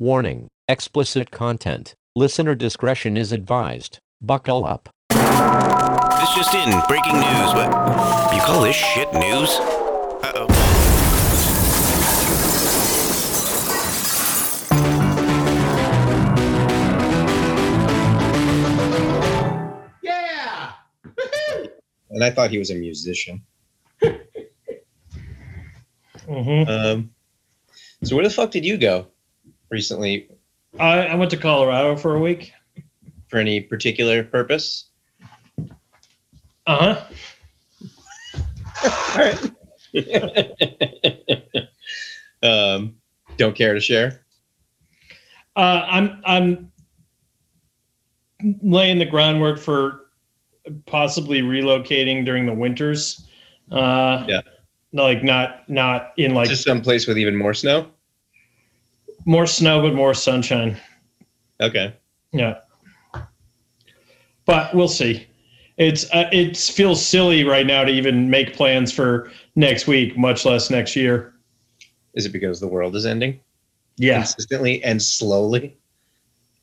Warning explicit content. Listener discretion is advised. Buckle up. This just in. Breaking news. What? You call this shit news? Uh oh. Yeah. and I thought he was a musician. hmm Um, so where the fuck did you go recently I, I went to Colorado for a week. for any particular purpose? Uh huh. All right. um, don't care to share. Uh, I'm I'm laying the groundwork for possibly relocating during the winters. Uh, Yeah. Like not not in like Just some place with even more snow. More snow but more sunshine. Okay. Yeah. But we'll see. It's uh, it feels silly right now to even make plans for next week, much less next year. Is it because the world is ending Yeah. consistently and slowly?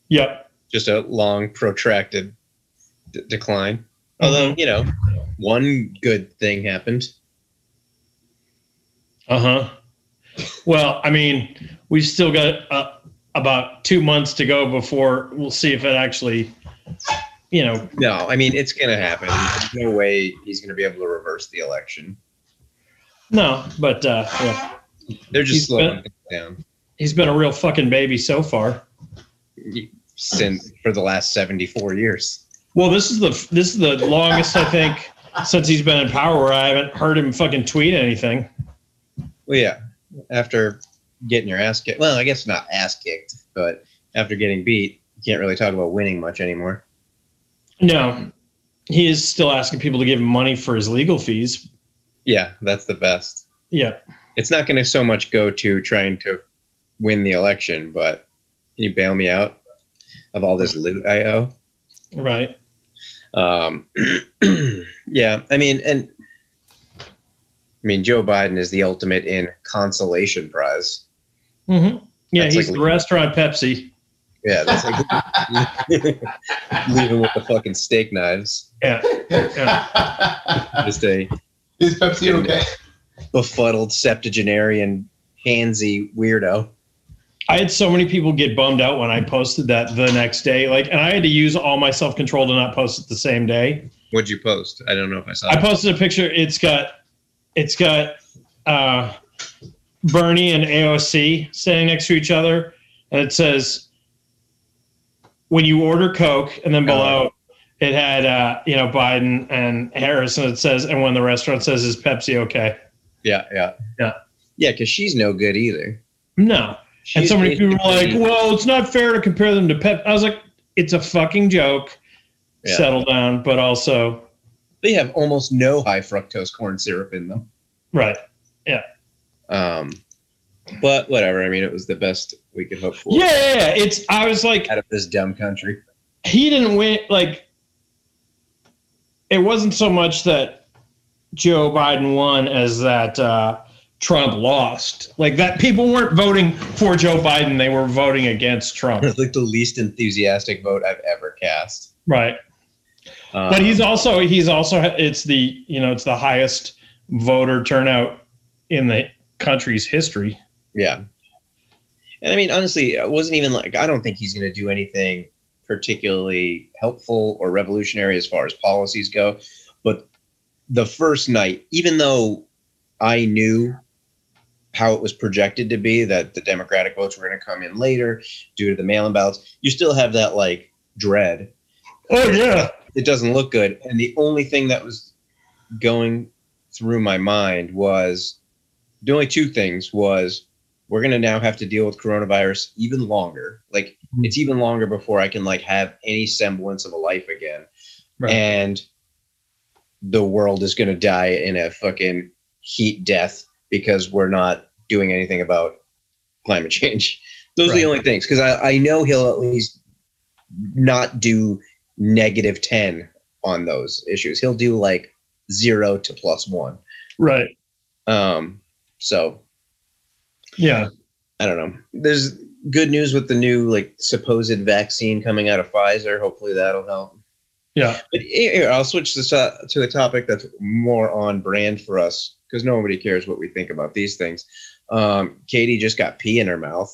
Yep. Just a long, protracted d- decline. Although you know, one good thing happened. Uh huh. Well, I mean, we've still got uh, about two months to go before we'll see if it actually, you know, No, I mean it's gonna happen. There's no way he's gonna be able to reverse the election. no, but uh, yeah, They're just He's slowing been- down he's been a real fucking baby so far. since for the last 74 years. Well, this is the this is the longest I think since he's been in power where I haven't heard him fucking tweet anything. Well, yeah, after getting your ass kicked. Well, I guess not ass kicked, but after getting beat, you can't really talk about winning much anymore. No, he is still asking people to give him money for his legal fees. Yeah, that's the best. Yeah, It's not going to so much go to trying to win the election, but can you bail me out of all this loot I owe? right. Um, yeah, I mean, and I mean, Joe Biden is the ultimate in consolation prize. Hmm Yeah, That's he's like- the restaurant Pepsi. Yeah, that's like leaving with the fucking steak knives. Yeah, yeah. Just a Is Pepsi okay? befuddled septuagenarian handsy weirdo. I had so many people get bummed out when I posted that the next day. Like, and I had to use all my self control to not post it the same day. What'd you post? I don't know if I saw. It. I it. posted a picture. It's got, it's got uh, Bernie and AOC standing next to each other, and it says, "When you order Coke," and then below it had, uh, you know, Biden and Harris, and it says, "And when the restaurant says, is Pepsi okay?" Yeah, yeah, Yeah. yeah. Because she's no good either. No. and so many people were like, "Well, it's not fair to compare them to Pep." I was like, "It's a fucking joke. Yeah. Settle down." But also, they have almost no high fructose corn syrup in them. right? Um, but whatever. I mean, it was the best we could hope for Yeah, yeah, yeah. It's. I was like, out of this dumb country. he didn't win. Like, it wasn't so much that Joe Biden won as that uh, Trump lost. Like that, people weren't voting for Joe Biden; they were voting against Trump. It's like the least enthusiastic vote I've ever cast. right. Um, But he's also he's also it's the you know it's the highest voter turnout in the country's history. Yeah. And I mean, honestly, it wasn't even like I don't think he's going to do anything particularly helpful or revolutionary as far as policies go. But the first night, even though I knew how it was projected to be that the Democratic votes were going to come in later due to the mail in ballots, you still have that like dread. Oh yeah, It doesn't look good. And the only thing that was going through my mind was the only two things was we're going to now have to deal with coronavirus even longer. Like Mhm. it's even longer before I can like have any semblance of a life again. Right. And the world is going to die in a fucking heat death because we're not doing anything about climate change. Those are the only things because I, I know he'll at least not do negative 10 on those issues. He'll do like zero to plus one. right. Um, so Yeah, I don't know. There's good news with the new like supposed vaccine coming out of Pfizer. Hopefully that'll help. Yeah. But here, I'll switch this uh, to a topic that's more on brand for us because nobody cares what we think about these things. Um, Katie just got pee in her mouth.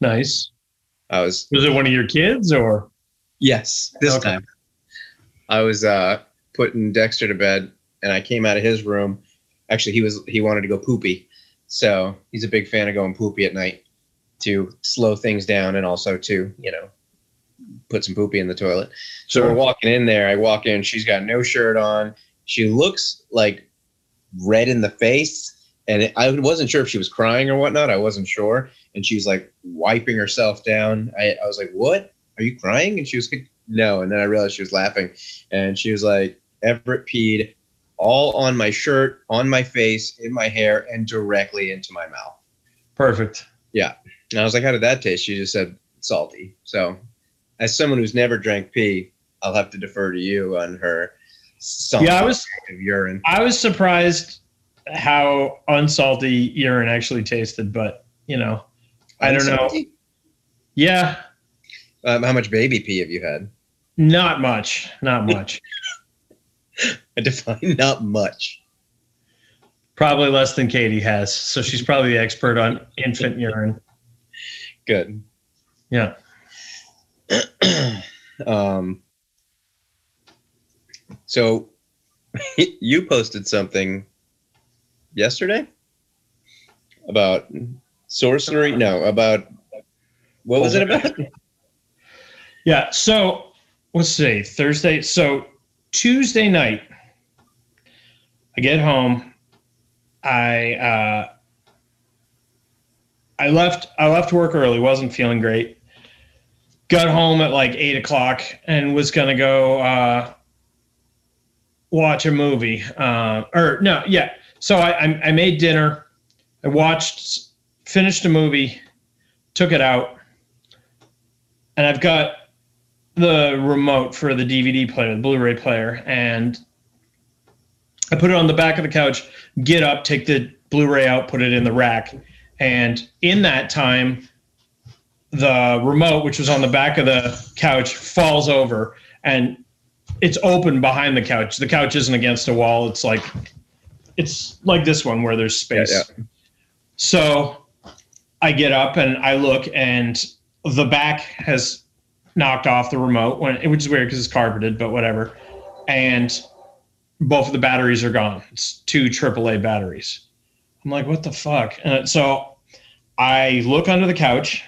Nice. I was Was it one of your kids or? yes this Okay. time. I was uh, putting Dexter to bed, and I came out of his room. Actually, he was he wanted to go poopy, so he's a big fan of going poopy at night to slow things down and also to you know put some poopy in the toilet. So we're walking in there. I walk in. She's got no shirt on. She looks like red in the face. And it, I wasn't sure if she was crying or whatnot. I wasn't sure. And she's like wiping herself down. I, I was like, What? Are you crying? And she was like, No. And then I realized she was laughing. And she was like, Everett peed all on my shirt, on my face, in my hair, and directly into my mouth. Perfect. Yeah. And I was like, How did that taste? She just said, Salty. So, as someone who's never drank pee, I'll have to defer to you on her. salty Yeah, I was of urine. I was surprised how unsalty urine actually tasted, but you know, I don't know. Yeah, Um, how much baby pee have you had? not much, not much. I define not much. probably less than Katie has, so she's probably the expert on infant urine. Good. Yeah. um, so you posted something yesterday about sorcery. No, about what was it about? Yeah. So let's see, Thursday. So Tuesday night, I get home. I uh, I left. I left work early. wasn't feeling great. Got home at like eight o'clock and was gonna go uh, watch a movie. Uh, or no, yeah. So I, I I made dinner. I watched, finished a movie, took it out, and I've got the remote for the DVD player, the Blu-ray player, and I put it on the back of the couch. Get up, take the Blu-ray out, put it in the rack, and in that time, the remote, which was on the back of the couch, falls over and it's open behind the couch. The couch isn't against a wall. It's like it's like this one where there's space. Yeah, So I get up and I look, and the back has knocked off the remote, when, which is weird because it's carpeted, but whatever. And both of the batteries are gone. It's two AAA batteries. I'm like, what the fuck? And so I look under the couch,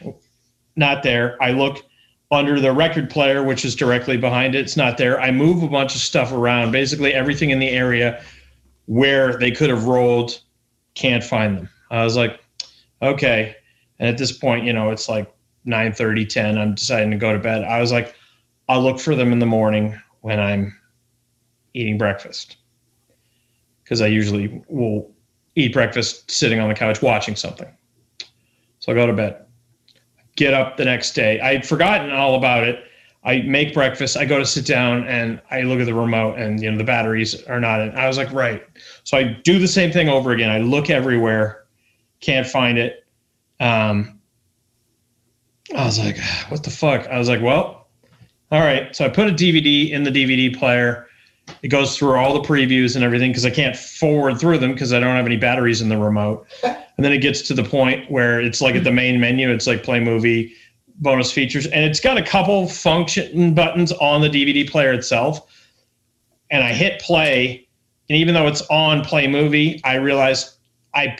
not there. I look under the record player, which is directly behind it. It's not there. I move a bunch of stuff around, basically everything in the area where they could have rolled, can't find them. I was like, okay. And at this point, you know, it's like 9 30, 10. I'm deciding to go to bed. I was like, I'll look for them in the morning when I'm eating breakfast. Because I usually will eat breakfast sitting on the couch watching something. So I go to bed. Get up the next day. I'd forgotten all about it. I make breakfast. I go to sit down and I look at the remote and you know the batteries are not in. I was like, right. So I do the same thing over again. I look everywhere, can't find it. Um, I was like, what the fuck? I was like, well, all right. So I put a DVD in the DVD player. It goes through all the previews and everything because I can't forward through them because I don't have any batteries in the remote. And then it gets to the point where it's like at the main menu, it's like play movie, bonus features, and it's got a couple function buttons on the DVD player itself. And I hit play, and even though it's on play movie, I realized I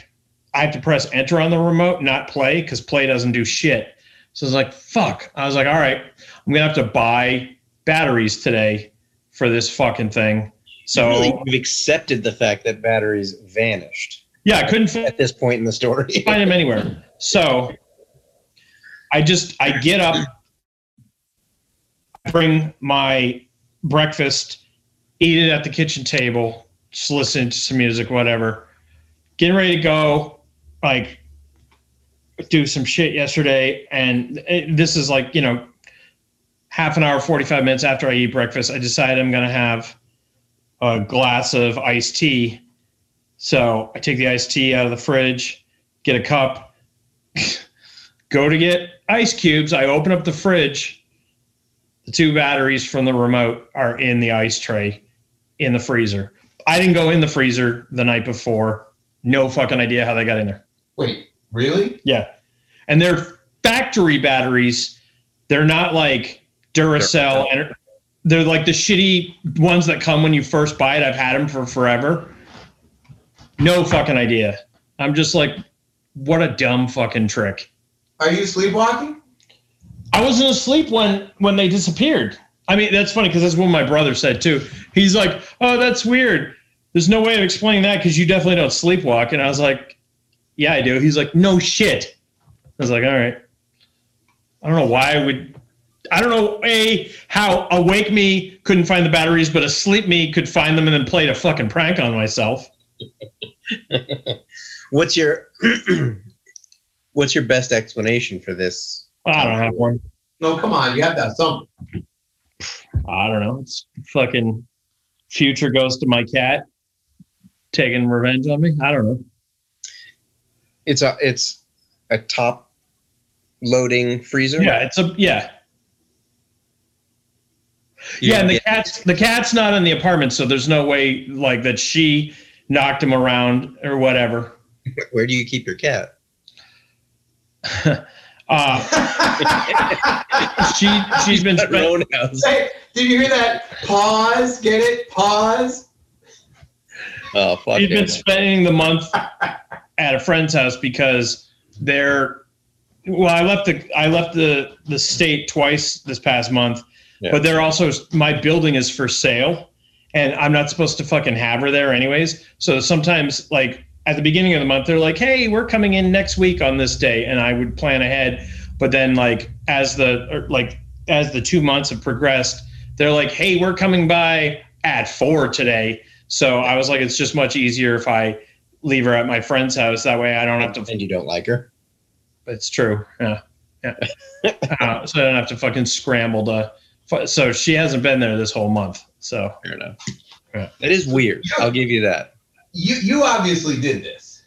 I have to press enter on the remote, not play, because play doesn't do shit. So I was like, fuck. I was like, all right, I'm gonna have to buy batteries today for this fucking thing. So really, you've accepted the fact that batteries vanished yeah, I couldn't fit at this point in the story. find them anywhere. So I just I get up, bring my breakfast, eat it at the kitchen table, just listen to some music, whatever. Getting ready to go, like do some shit yesterday, and this is like you know half an hour, forty five minutes after I eat breakfast. I decide I'm gonna have a glass of iced tea. So I take the iced tea out of the fridge, get a cup, go to get ice cubes. I open up the fridge. The two batteries from the remote are in the ice tray in the freezer. I didn't go in the freezer the night before. No fucking idea how they got in there. Wait, really? Yeah. And they're factory batteries. They're not like Duracell. And they're like the shitty ones that come when you first buy it. I've had them for forever. No fucking idea. I'm just like, what a dumb fucking trick. Are you sleepwalking? I wasn't asleep when when they disappeared. I mean, that's funny because that's what my brother said too. He's like, "Oh, that's weird. There's no way of explaining that because you definitely don't sleepwalk." And I was like, "Yeah, I do." He's like, "No shit." I was like, "All right." I don't know why I would. I don't know a how awake me couldn't find the batteries, but asleep me could find them and then played a fucking prank on myself. What's your what's your best explanation for this? I don't have one. No, come on. You have that have something. I don't know. It's fucking future ghost of my cat taking revenge on me. I don't know. It's a it's a top loading freezer. Yeah, it's a yeah. You yeah, and the get- cat's the cat's not in the apartment, so there's no way like that she knocked him around or whatever. Where do you keep your cat? Uh, she she's been Her spent, own house. Hey, did you hear that? Pause. Get it? Pause. Oh fuck she's been spending the month at a friend's house because they're well i left the i left the the state twice this past month Yeah. but they're also my building is for sale and i'm not supposed to fucking have her there anyways. So sometimes like at the beginning of the month they're like hey we're coming in next week on this day and i would plan ahead. But then like as the or, like as the two months have progressed they're like hey we're coming by at four today. So i was like it's just much easier if i leave her at my friend's house that way i don't have to and you don't like her. it's true. Yeah. Yeah. uh, so I don't have to fucking scramble to. So she hasn't been there this whole month. So Fair enough. Yeah. It is weird. I'll give you that. You you obviously did this.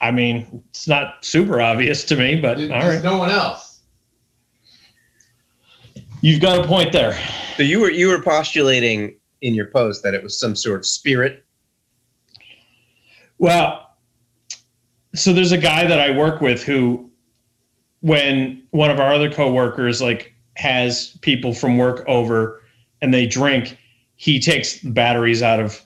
I mean, it's not super obvious to me, but There's all right. no one else. You've got a point there. So you were you were postulating in your post that it was some sort of spirit. Well, so there's a guy that I work with who, when one of our other coworkers like has people from work over and they drink, he takes batteries out of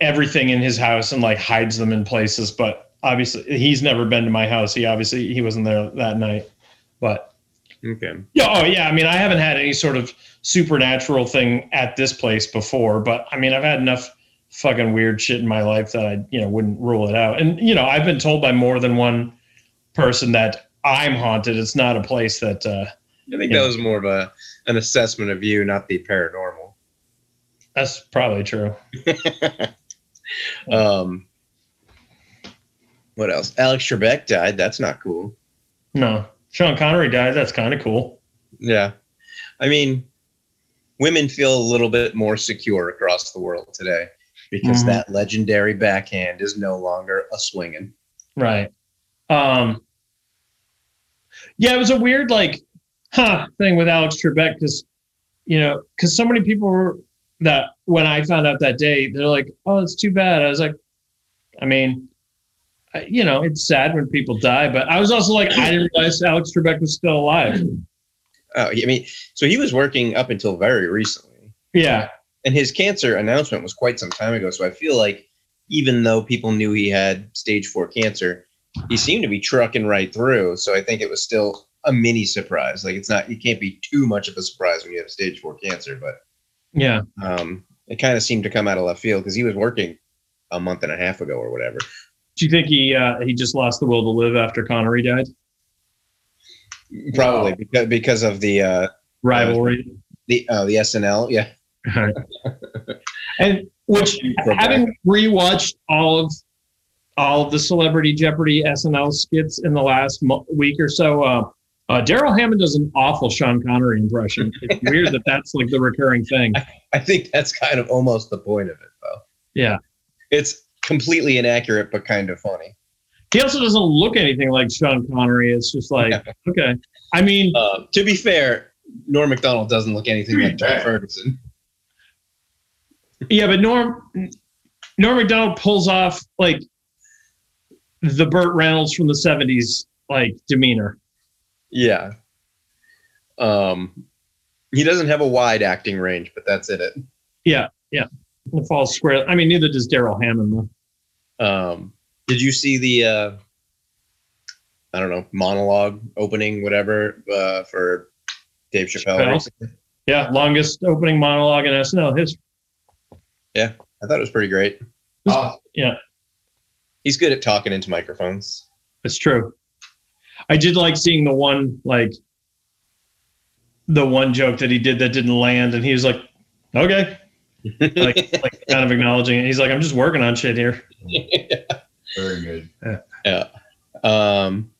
everything in his house and like hides them in places. But obviously, he's never been to my house. He obviously he wasn't there that night. But Okay. yeah, oh yeah. I mean, I haven't had any sort of supernatural thing at this place before, but I mean, I've had enough fucking weird shit in my life that I, you know, wouldn't rule it out. And you know, I've been told by more than one person that I'm haunted. It's not a place that. uh I think that was more of a an assessment of you, not the paranormal. That's probably true. Um, what else? Alex Trebek died. That's not cool. No, Sean Connery died. That's kind of cool. Yeah, I mean, women feel a little bit more secure across the world today because Mhm. that legendary backhand is no longer a swinging. Right. Um. Yeah, it was a weird like, huh, thing with Alex Trebek because, you know, because so many people were that when I found out that day, they're like, "Oh, it's too bad." I was like, I mean, you know, it's sad when people die, but I was also like, I didn't realize Alex Trebek was still alive. Oh, I mean, so he was working up until very recently, Yeah, and his cancer announcement was quite some time ago. So I feel like even though people knew he had stage four cancer, he seemed to be trucking right through. So I think it was still a mini surprise. Like it's not, you can't be too much of a surprise when you have stage four cancer, but yeah. um, it kind of seemed to come out of left field because he was working a month and a half ago or whatever. Do you think he uh, he just lost the will to live after Connery died? Probably because because of the uh, Rivalry. the uh, the SNL. Yeah, and which having rewatched all of all of the Celebrity Jeopardy SNL skits in the last mo- week or so, uh, uh, Darrell Hammond does an awful Sean Connery impression. It's weird that that's like the recurring thing. I think that's kind of almost the point of it, though. Yeah. It's completely inaccurate, but kind of funny. He also doesn't look anything like Sean Connery. It's just like, okay. I mean, Uh, to be fair, Norm Macdonald doesn't look anything like Tom Yeah. Ferguson. Yeah, but Norm Norm Macdonald pulls off like the Burt Reynolds from the '70s like demeanor. Yeah. Um, he doesn't have a wide acting range, but that's it. Yeah, yeah. It falls square. I mean, neither does Darrell Hammond though. Um, did you see the uh, I don't know monologue opening whatever uh, for Dave Chappelle? Chappelle? Yeah, longest opening monologue in SNL history. I thought it was pretty great. Oh, yeah. He's good at talking into microphones. It's true. I did like seeing the one like the one joke that he did that didn't land, and he was like, "Okay," like like kind of acknowledging it. He's like, "I'm just working on shit here." very good. yeah. Um,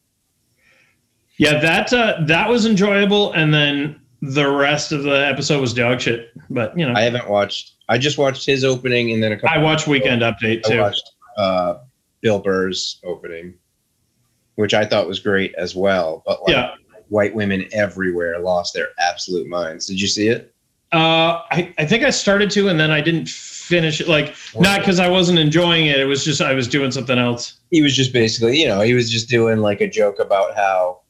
Yeah, that uh, that was enjoyable, and then the rest of the episode was dog shit. But you know, I haven't watched. I just watched his opening, and then a couple. I watched Weekend Update too. I watched uh, Bill Burr's opening, which I thought was great as well. But like, Yeah, white women everywhere lost their absolute minds. Did you see it? uh, I I think I started to, and then I didn't finish it. Like not because I wasn't enjoying it; it was just I was doing something else. He was just basically, you know, he was just doing like a joke about how,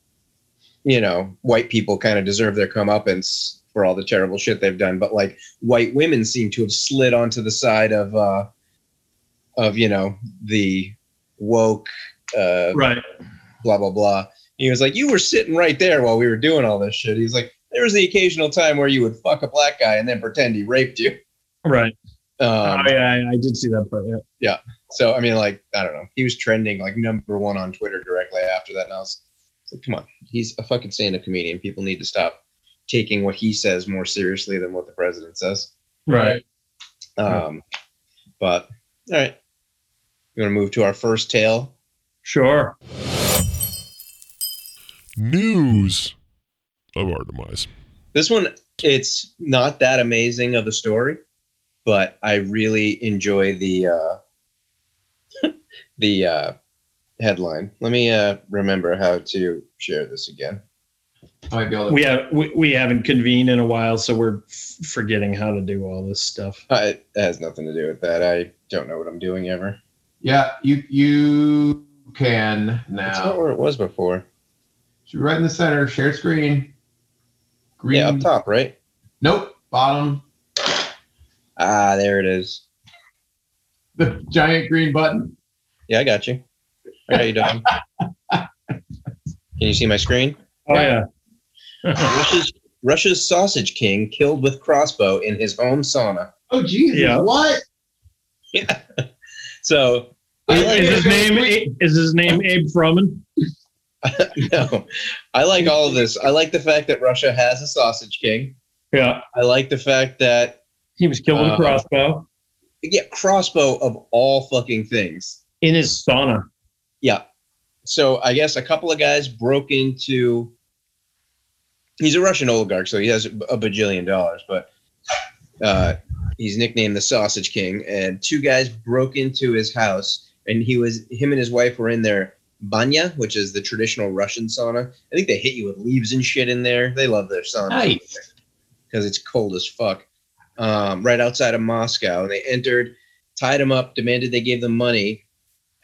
you know, white people kind of deserve their comeuppance for all the terrible shit they've done, but like white women seem to have slid onto the side of, uh, of you know, the woke, uh, Right. blah blah blah. He was like, "You were sitting right there while we were doing all this shit." He's like, "There was the occasional time where you would fuck a black guy and then pretend he raped you." Right. Um, oh, yeah, I, I did see that part. Yeah. So I mean, like, I don't know. He was trending like number one on Twitter directly after that, and I was "Come on, he's a fucking stand-up comedian. People need to stop taking what he says more seriously than what the president says." Right. Um, but all right, you want to move to our first tale? Sure. News of our demise. This one, it's not that amazing of a story, but I really enjoy the uh, the uh, headline. Let me uh, remember how to share this again. I might be able to. We have we, we haven't convened in a while, so we're f- forgetting how to do all this stuff. Uh, it has nothing to do with that. I don't know what I'm doing ever. yeah, you you can That's not now. where it was before. Should be right in the center. Share screen. Green. Yeah, up top, right? Nope. Bottom. Ah, there it is. The giant green button. Yeah, I got you. How are you doing? Can you see my screen? Oh yeah. Russia's, Russia's sausage king killed with crossbow in his home sauna. Oh Jesus! Yeah. What? So is, I like is his name A- is his name Abe Froman? no, I like all of this. I like the fact that Russia has a sausage king. Yeah. I like the fact that He was killed with a Uh, crossbow yeah, crossbow of all fucking things. in his sauna. Yeah. So I guess a couple of guys broke into. He's a Russian oligarch, so he has a bajillion dollars, but uh, he's nicknamed the Sausage King. And two guys broke into his house, and he was him and his wife were in their banya, which is the traditional Russian sauna. I think they hit you with leaves and shit in there. They love their sauna Nice. because it's cold as fuck. Um, right outside of Moscow, and they entered, tied him up, demanded they gave them money,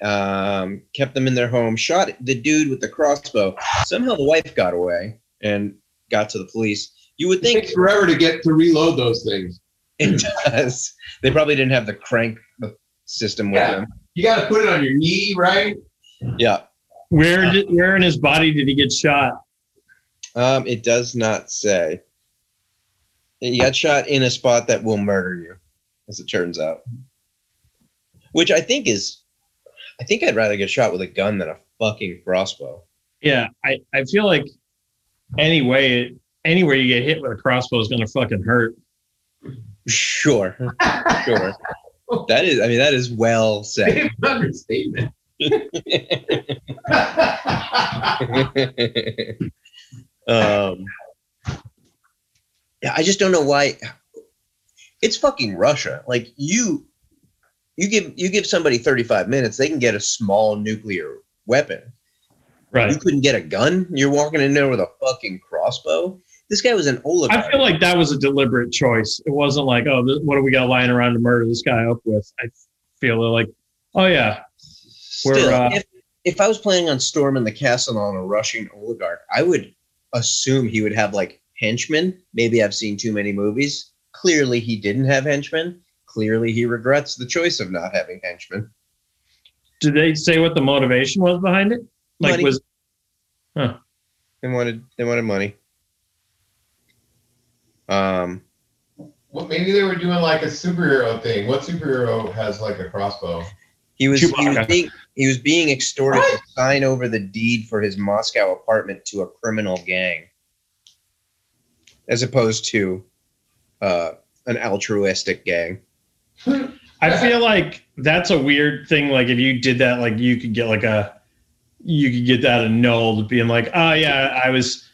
um, kept them in their home, shot the dude with the crossbow. Somehow the wife got away and got to the police. You would It think takes forever to get to reload those things. it does. They probably didn't have the crank system with Yeah. them. You got to put it on your knee, right? Yeah. Where did, where in his body did he get shot? Um, it does not say. He got shot in a spot that will murder you, as it turns out. Which I think is, I think I'd rather get shot with a gun than a fucking crossbow. Yeah, I, I feel like anyway anywhere you get hit with a crossbow is gonna fucking hurt. Sure, sure. That is, I mean, that is well said. Understatement. um, yeah, I just don't know why. It's fucking Russia. Like you, you give you give somebody thirty five minutes, they can get a small nuclear weapon. Right. You couldn't get a gun. You're walking in there with a fucking crossbow. This guy was an oligarch. I feel like that was a deliberate choice. It wasn't like, oh, what do we got lying around to murder this guy up with? I feel like, oh yeah, Still, we're, uh, if, if I was planning on storming the castle on a Russian oligarch, I would assume he would have like henchmen. Maybe I've seen too many movies. Clearly, he didn't have henchmen. Clearly, he regrets the choice of not having henchmen. did they say what the motivation was behind it? Like, Money. was They wanted they wanted money. Um, Well, maybe they were doing like a superhero thing. What superhero has like a crossbow? he was he was being he was being extorted What? to sign over the deed for his Moscow apartment to a criminal gang, as opposed to uh, an altruistic gang. I feel like that's a weird thing. Like if you did that, like you could get like a, you could get that annulled, being like, oh yeah, I was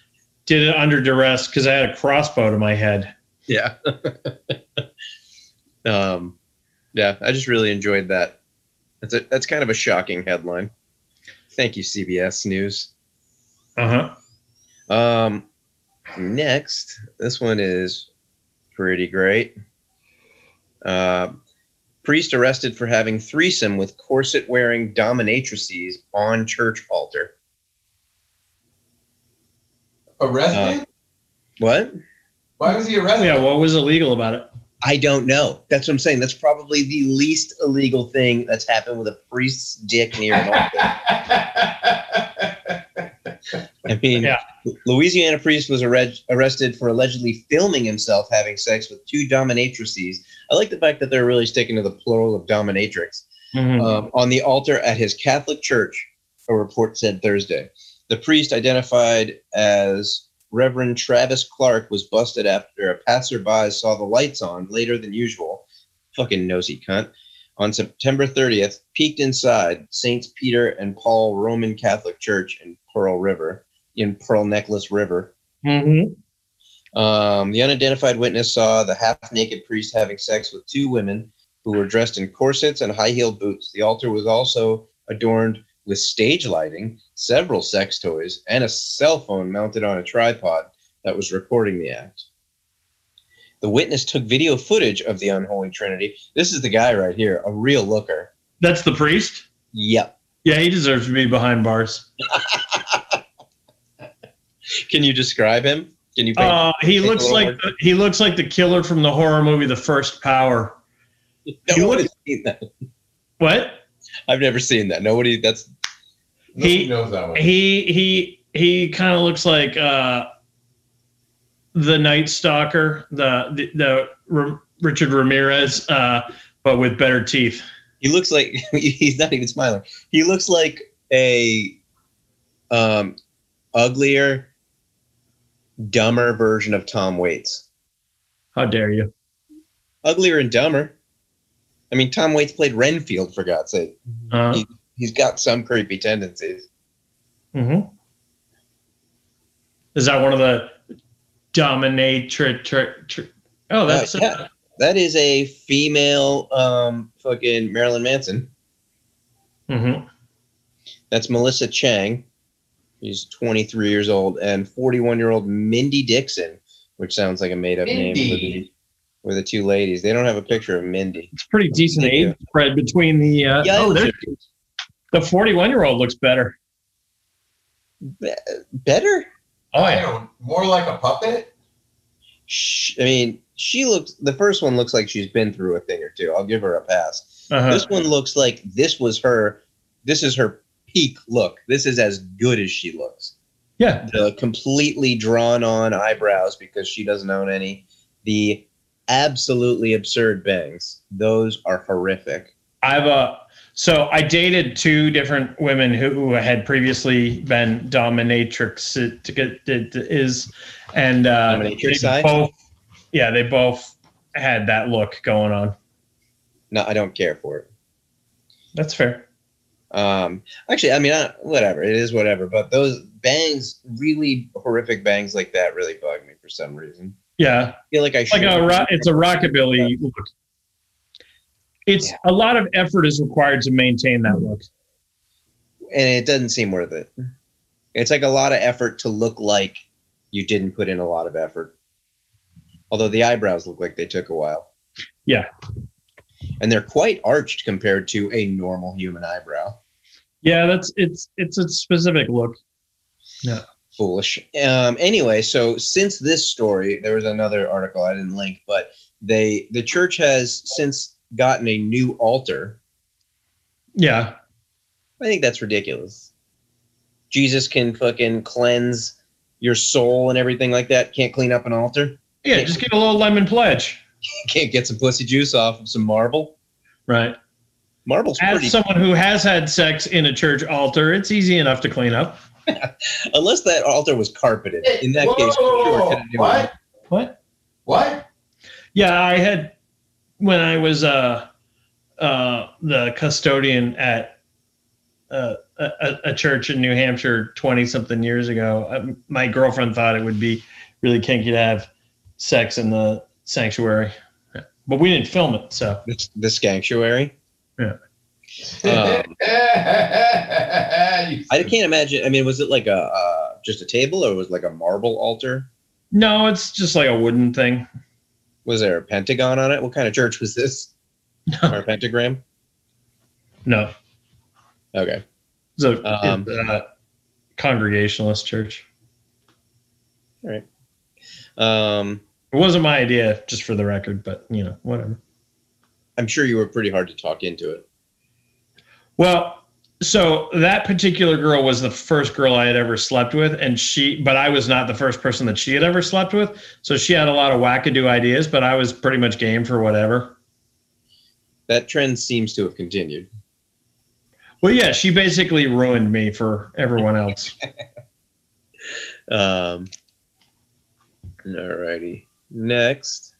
did it under duress because I had a crossbow to my head. Yeah. um, yeah, I just really enjoyed that. That's a, that's kind of a shocking headline. Thank you, CBS News. Uh huh. Um, next, this one is pretty great. Uh, priest arrested for having threesome with corset-wearing dominatrices on church altar. Arrested? What? Why was he arrested? Yeah. What was illegal about it? I don't know. That's what I'm saying. That's probably the least illegal thing that's happened with a priest's dick near an altar. I mean, Yeah. Louisiana priest was arre- arrested for allegedly filming himself having sex with two dominatrices. I like the fact that they're really sticking to the plural of dominatrix Mhm. um, on the altar at his Catholic church, a report said Thursday. The priest, identified as Reverend Travis Clark, was busted after a passerby saw the lights on later than usual. Fucking nosy cunt. On September 30th, peeked inside Saints Peter and Paul Roman Catholic Church in Pearl River, in Pearl Necklace River. Mhm. Um, the unidentified witness saw the half naked priest having sex with two women who were dressed in corsets and high heeled boots. The altar was also adorned with stage lighting, several sex toys, and a cell phone mounted on a tripod that was recording the act. The witness took video footage of the unholy trinity. This is the guy right here, a real looker. That's the priest. Yep. Yeah, he deserves to be behind bars. Can you describe him? Can you paint? Uh, he Take looks like the, he looks like the killer from the horror movie The First Power. no one has seen that. What? I've never seen that. Nobody. That's Nobody He- knows that one. He he he kind of looks like uh, the Night Stalker, the the, the R- Richard Ramirez, uh, but with better teeth. He looks like he's not even smiling. He looks like a um uglier, dumber version of Tom Waits. How dare you? Uglier and dumber. I mean, Tom Waits played Renfield for God's sake. Uh, He's got some creepy tendencies. hmm Is that one of the dominatrix? Tr- tr- oh, that's Uh, yeah. That is a female um fucking Marilyn Manson. hmm That's Melissa Cheng. She's 23 years old, and 41 year old Mindy Dixon, which sounds like a made up name. Mindy. Were the, were the two ladies. They don't have a picture of Mindy. It's pretty decent Thank you. age spread between the. Uh, Yeah, oh, the forty-one year old looks better. Be- better? Oh I yeah. don't. More like a puppet. Sh I mean, she looks, the first one looks like she's been through a thing or two. I'll give her a pass. Uh-huh. This one looks like this was her, this is her peak look. This is as good as she looks. Yeah. the completely drawn on eyebrows because she doesn't own any. The absolutely absurd bangs. Those are horrific. I've uh so I dated two different women who, had previously been dominatrix to get it is and uh Dominatrix they both yeah they both had that look going on. No, I don't care for it. That's fair. Um, actually, I mean, I, whatever. It is whatever. But those bangs, really horrific bangs like that, really bug me for some reason. Yeah, I feel like I it's like a ro- it's a rockabilly look. It's Yeah. a lot of effort is required to maintain that look. and it doesn't seem worth it. It's like a lot of effort to look like you didn't put in a lot of effort. Although the eyebrows look like they took a while. Yeah. And they're quite arched compared to a normal human eyebrow. Yeah, that's it's it's a specific look. Yeah. Foolish. Um, anyway, so since this story, there was another article I didn't link, but they the church has since gotten a new altar. Yeah. I think that's ridiculous. Jesus can fucking cleanse your soul and everything like that. Can't clean up an altar. Yeah, just get a little lemon pledge. Can't get some pussy juice off of some marble. Right. Marble's As pretty. someone who has had sex in a church altar, it's easy enough to clean up. Unless that altar was carpeted. In that Whoa, case, whoa, sure, whoa, couldn't it. what? What? What? Yeah, I had when I was uh uh the custodian at uh, a, a- a church in New Hampshire 20 something years ago. Um, my girlfriend thought it would be really kinky to have sex in the sanctuary. But we didn't film it, so this the sanctuary. Yeah. Um, I can't imagine. I mean, was it like a uh, just a table, or was it like a marble altar? no, it's just like a wooden thing. Was there a pentagon on it? What kind of church was this? Or a pentagram? No, Okay. it's a, Um, it's a congregationalist church. All right. Um, It wasn't my idea, just for the record, but you know, whatever. I'm sure you were pretty hard to talk into it. Well, so that particular girl was the first girl I had ever slept with, and she, but I was not the first person that she had ever slept with. So she had a lot of wackadoo ideas, but I was pretty much game for whatever. That trend seems to have continued. Well, yeah, she basically ruined me for everyone else. Um, alrighty. Next.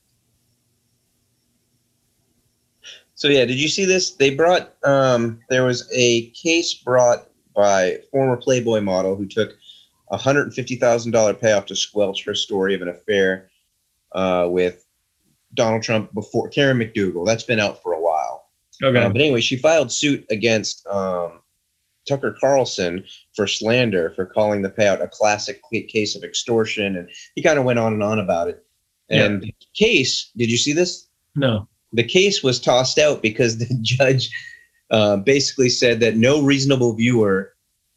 So yeah, did you see this? They brought um, there was a case brought by former Playboy model who took a hundred and fifty thousand dollar payoff to squelch her story of an affair uh, with Donald Trump before Karen McDougal. That's been out for a while. Okay. Uh, but anyway, she filed suit against um, Tucker Carlson for slander for calling the payout a classic case of extortion, and he kind of went on and on about it. And the case, did you see this? no. The case was tossed out because the judge uh, basically said that no reasonable viewer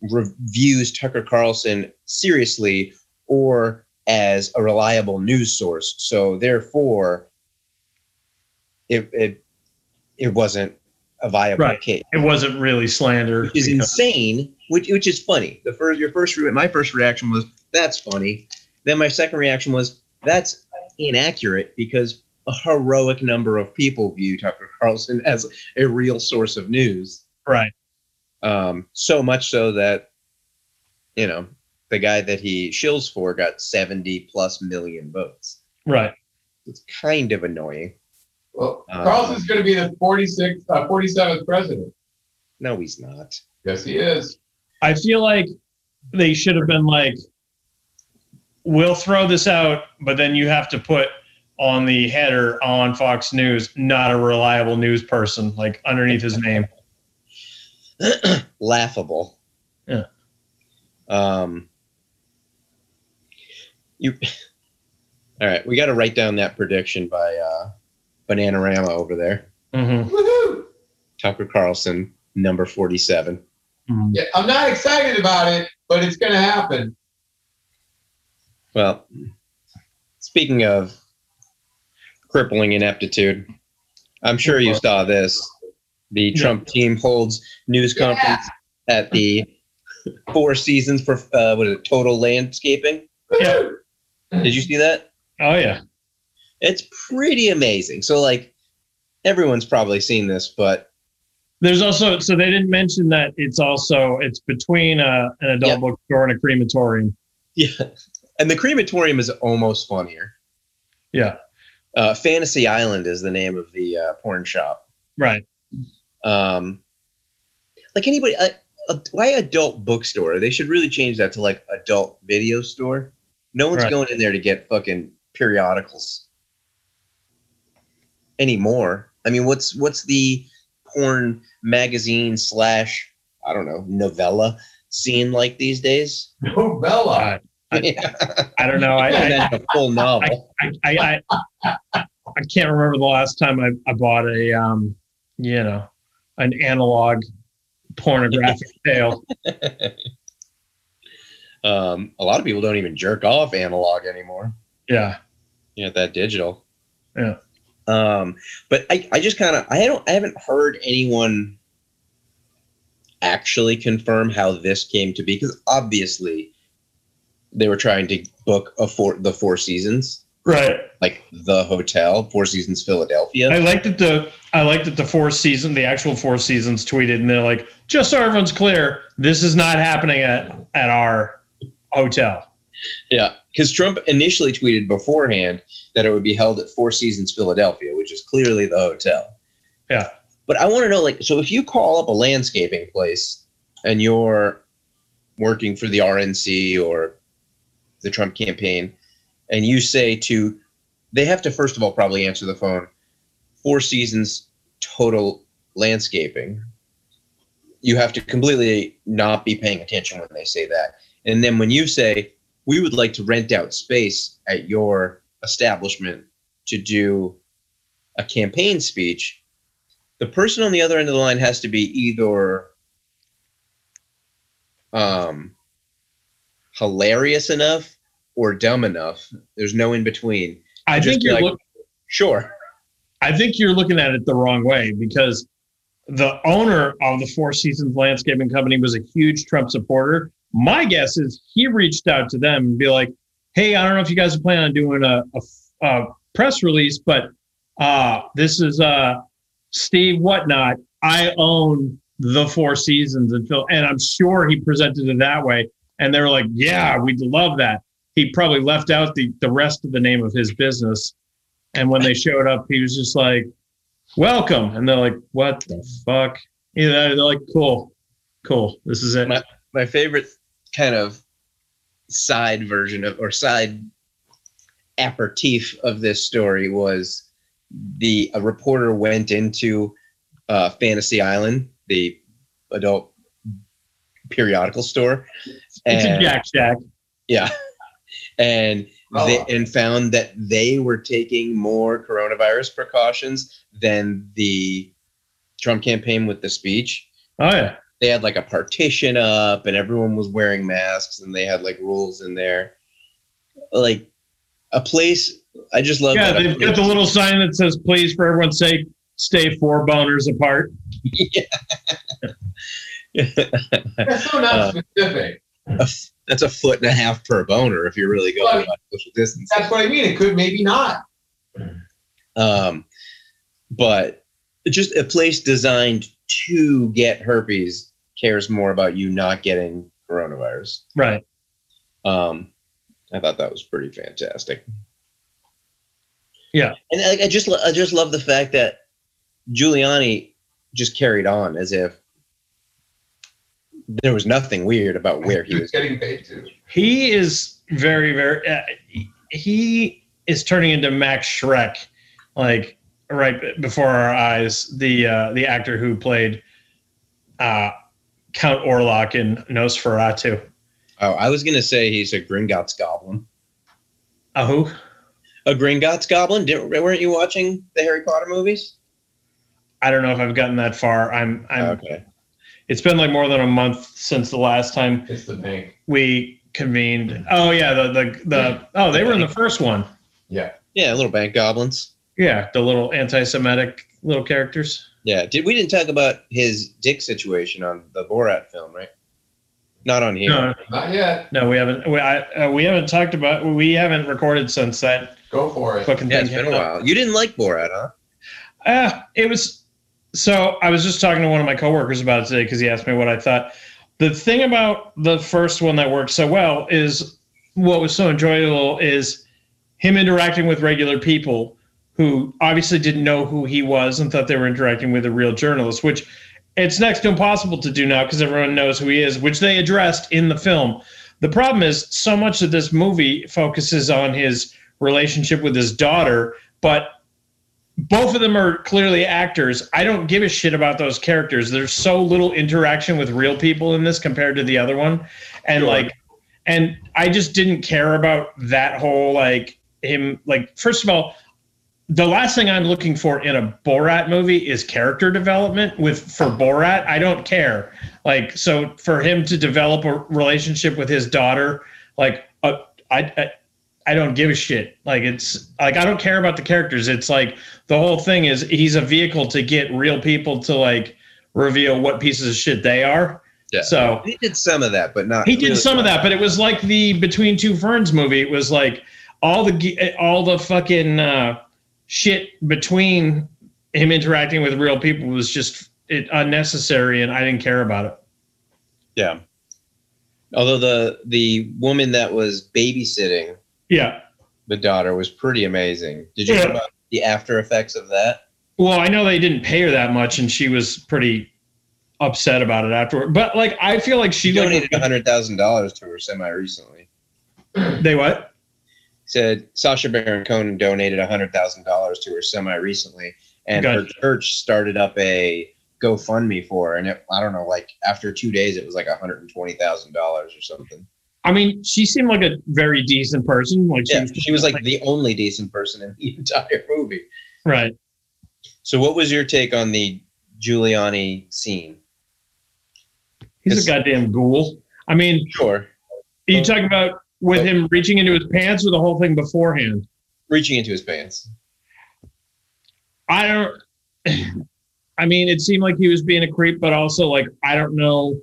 reviews Tucker Carlson seriously or as a reliable news source. So therefore, it it, it wasn't a viable Right. case It wasn't really slander. which is insane. Which which is funny. The first your first my first reaction was that's funny. Then my second reaction was that's inaccurate because a heroic number of people view Tucker Carlson as a real source of news. right. Um, so much so that you know the guy that he shills for got seventy plus million votes. Right. It's kind of annoying. Well, Uh, Carlson's going to be the 46th, uh, 47th president. No, he's not. Yes, he is. I feel like they should have been like, we'll throw this out, but then you have to put on the header on Fox News, not a reliable news person, like underneath his name. laughable. Yeah. Um. You. All right, we got to write down that prediction by uh, Bananarama over there. hmm Woohoo! Tucker Carlson, number forty-seven. Yeah, I'm not excited about it, but it's going to happen. Well, speaking of crippling ineptitude, I'm sure you saw this. The Yeah. Trump team holds news conference at the Four Seasons for uh, what is it? Total Landscaping. Yeah. Did you see that? Oh yeah. It's pretty amazing. So like everyone's probably seen this, but There's also so they didn't mention that it's also it's between a, an adult Yeah. bookstore and a crematorium. yeah. And the crematorium is almost funnier. Yeah. Uh, Fantasy Island is the name of the uh, porn shop. Right. Um, like anybody, uh, uh, why adult bookstore? They should really change that to like adult video store. No one's Right. going in there to get fucking periodicals anymore. I mean, what's what's the porn magazine slash I don't know novella scene like these days. Novella. Uh, I don't know. I, I, a full novel. I, I, I, I can't remember the last time I, I bought a, um, you know, an analog pornographic tale. um, a lot of people don't even jerk off analog anymore. Yeah. You know, that digital. Yeah. Um, but I, I just kind of I don't I haven't heard anyone actually confirm how this came to be because obviously they were trying to book a four the Four Seasons Right. like the hotel Four Seasons Philadelphia. I liked that the I liked that the four season the actual four seasons tweeted and they're like, just so everyone's clear, this is not happening at at our hotel. Yeah, because Trump initially tweeted beforehand that it would be held at Four Seasons Philadelphia, which is clearly the hotel. Yeah. But I want to know, like, so if you call up a landscaping place and you're working for the RNC or the Trump campaign, and you say to, they have to first of all probably answer the phone, Four Seasons total landscaping. You have to completely not be paying attention when they say that. And then when you say, we would like to rent out space at your establishment to do a campaign speech, the person on the other end of the line has to be either um, hilarious enough or dumb enough. There's no in between. I Just think you're like- look, Sure. I think you're looking at it the wrong way because the owner of the Four Seasons Landscaping Company was a huge Trump supporter. My guess is he reached out to them and be like, "Hey, I don't know if you guys are planning on doing a, a, a press release, but uh, this is uh, Steve Whatnot. I own the Four Seasons and Phil, and I'm sure he presented it that way. And they were like, "Yeah, we'd love that." He probably left out the the rest of the name of his business. And when they showed up, he was just like, welcome. And they're like, what the fuck? You know, they're like, cool, cool. This is it. My- my favorite kind of side version of or side aperitif of this story was the a reporter went into uh, Fantasy Island, the adult periodical store, It's a Jack Shack. yeah, and Oh. they, and found that they were taking more coronavirus precautions than the Trump campaign with the speech Oh, yeah. they had like a partition up and everyone was wearing masks and they had like rules in there like a place i just love Yeah, that they've got the little sign that says, please, for everyone's sake, stay four boners apart. Yeah. That's so not Uh, specific. That's a foot and a half per boner if you're really going Well, about social distance That's what I mean. It could maybe not. um but just a place designed to get herpes cares more about you not getting coronavirus Right. Um, I thought that was pretty fantastic. Yeah. and I, I just I just love the fact that Giuliani just carried on as if there was nothing weird about where he He was was. getting paid to. He is very, very, uh, he is turning into Max Schreck, like right before our eyes. The uh, the actor who played uh, Count Orlok in Nosferatu. Oh, I was gonna say he's a Gringotts goblin. A who? A Gringotts goblin? Didn't, weren't you watching the Harry Potter movies? I don't know if I've gotten that far. I'm. I'm. okay. It's been like more than a month since the last time It's the bank. we convened. Oh yeah, the the the. Oh, they were in the first one. Yeah. Yeah, little bank goblins. Yeah, the little anti-Semitic little characters. Yeah. Did we didn't talk about his dick situation on the Borat film, right? Not on here. No, Not yet. no, we haven't. We, I, uh, we haven't talked about. We haven't recorded since that Go for it. fucking Yeah, it's been a out. while. You didn't like Borat, huh? Uh, it was so I was just talking to one of my coworkers about it today because he asked me what I thought. The thing about the first one that worked so well is what was so enjoyable is him interacting with regular people who obviously didn't know who he was and thought they were interacting with a real journalist, which it's next to impossible to do now because everyone knows who he is, which they addressed in the film. The problem is so much of this movie focuses on his relationship with his daughter, but both of them are clearly actors. I don't give a shit about those characters. There's so little interaction with real people in this compared to the other one. And Sure. like and I just didn't care about that whole like him like first of all the last thing I'm looking for in a Borat movie is character development with for Borat. I don't care. Like so for him to develop a relationship with his daughter, like uh, I, I I don't give a shit. Like it's like I don't care about the characters. It's like the whole thing is he's a vehicle to get real people to like reveal what pieces of shit they are. Yeah. So He did some of that, but not. he did really some of that, but it was like the Between Two Ferns movie. It was like all the all the fucking uh, shit between him interacting with real people was just it, unnecessary, and I didn't care about it. Yeah. Although the the woman that was babysitting Yeah. the daughter was pretty amazing. Did you Yeah. know about the after effects of that? Well, I know they didn't pay her that much, and she was pretty upset about it afterward. But like, I feel like she donated like, hundred thousand dollars to her semi recently. they what? Said Sacha Baron Cohen donated hundred thousand dollars to her semi recently, and her church started up a GoFundMe for her. And it, I don't know, like after two days, it was like hundred and twenty thousand dollars or something. I mean, she seemed like a very decent person. Like she, Yeah, she was like the only decent person in the entire movie. right. So, what was your take on the Giuliani scene? He's a goddamn ghoul. I mean, Sure, you talk about with him reaching into his pants or the whole thing beforehand. reaching into his pants. I don't. I mean, it seemed like he was being a creep, but also like I don't know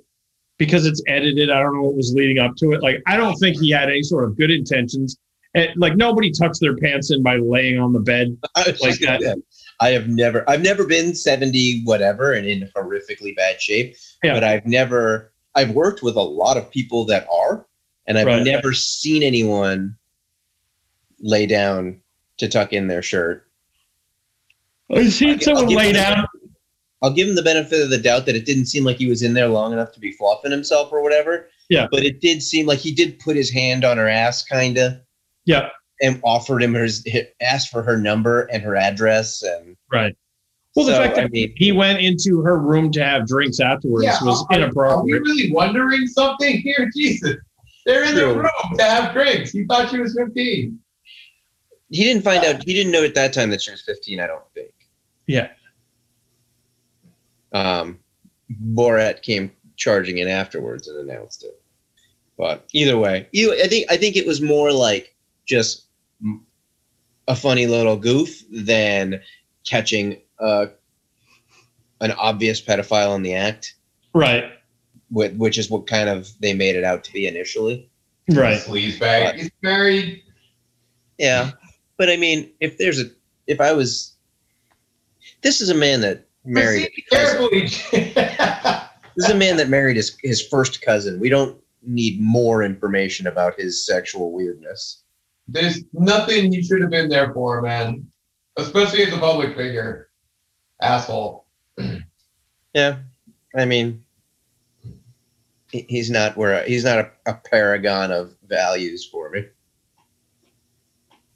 because it's edited. I don't know what was leading up to it. Like I don't think he had any sort of good intentions. And, like nobody tucks their pants in by laying on the bed. I Like that. say, I have never, I've never been seventy whatever and in horrifically bad shape. Yeah. But I've never, I've worked with a lot of people that are, and I've Right. never seen anyone lay down to tuck in their shirt. I've seen someone lay down. I'll give him the benefit of the doubt that it didn't seem like he was in there long enough to be fluffing himself or whatever. Yeah. But it did seem like he did put his hand on her ass, kind of, Yeah, and offered him his, asked for her number and her address, and right. Well, the So, fact that I mean- he went into her room to have drinks afterwards Yeah, was are, are we inappropriate. really wondering something here? Jesus. They're in the room to have drinks. He thought she was 15. he didn't find uh, out. He didn't know at that time that she was fifteen. I don't think. Yeah, um, Borat came charging in afterwards and announced it. But either way, you, I think I think it was more like just a funny little goof than catching uh, an obvious pedophile in the act, right, with, which is what kind of they made it out to be initially. right. Sleaze bag. He's married. Yeah, but I mean, if there's a, if I was, this is a man that married. Proceed. This is a man that married his his first cousin. We don't need more information about his sexual weirdness. There's nothing you should have been there for, man. Especially as a public figure. Asshole. Yeah, I mean, he's not where he's not a, a paragon of values for me.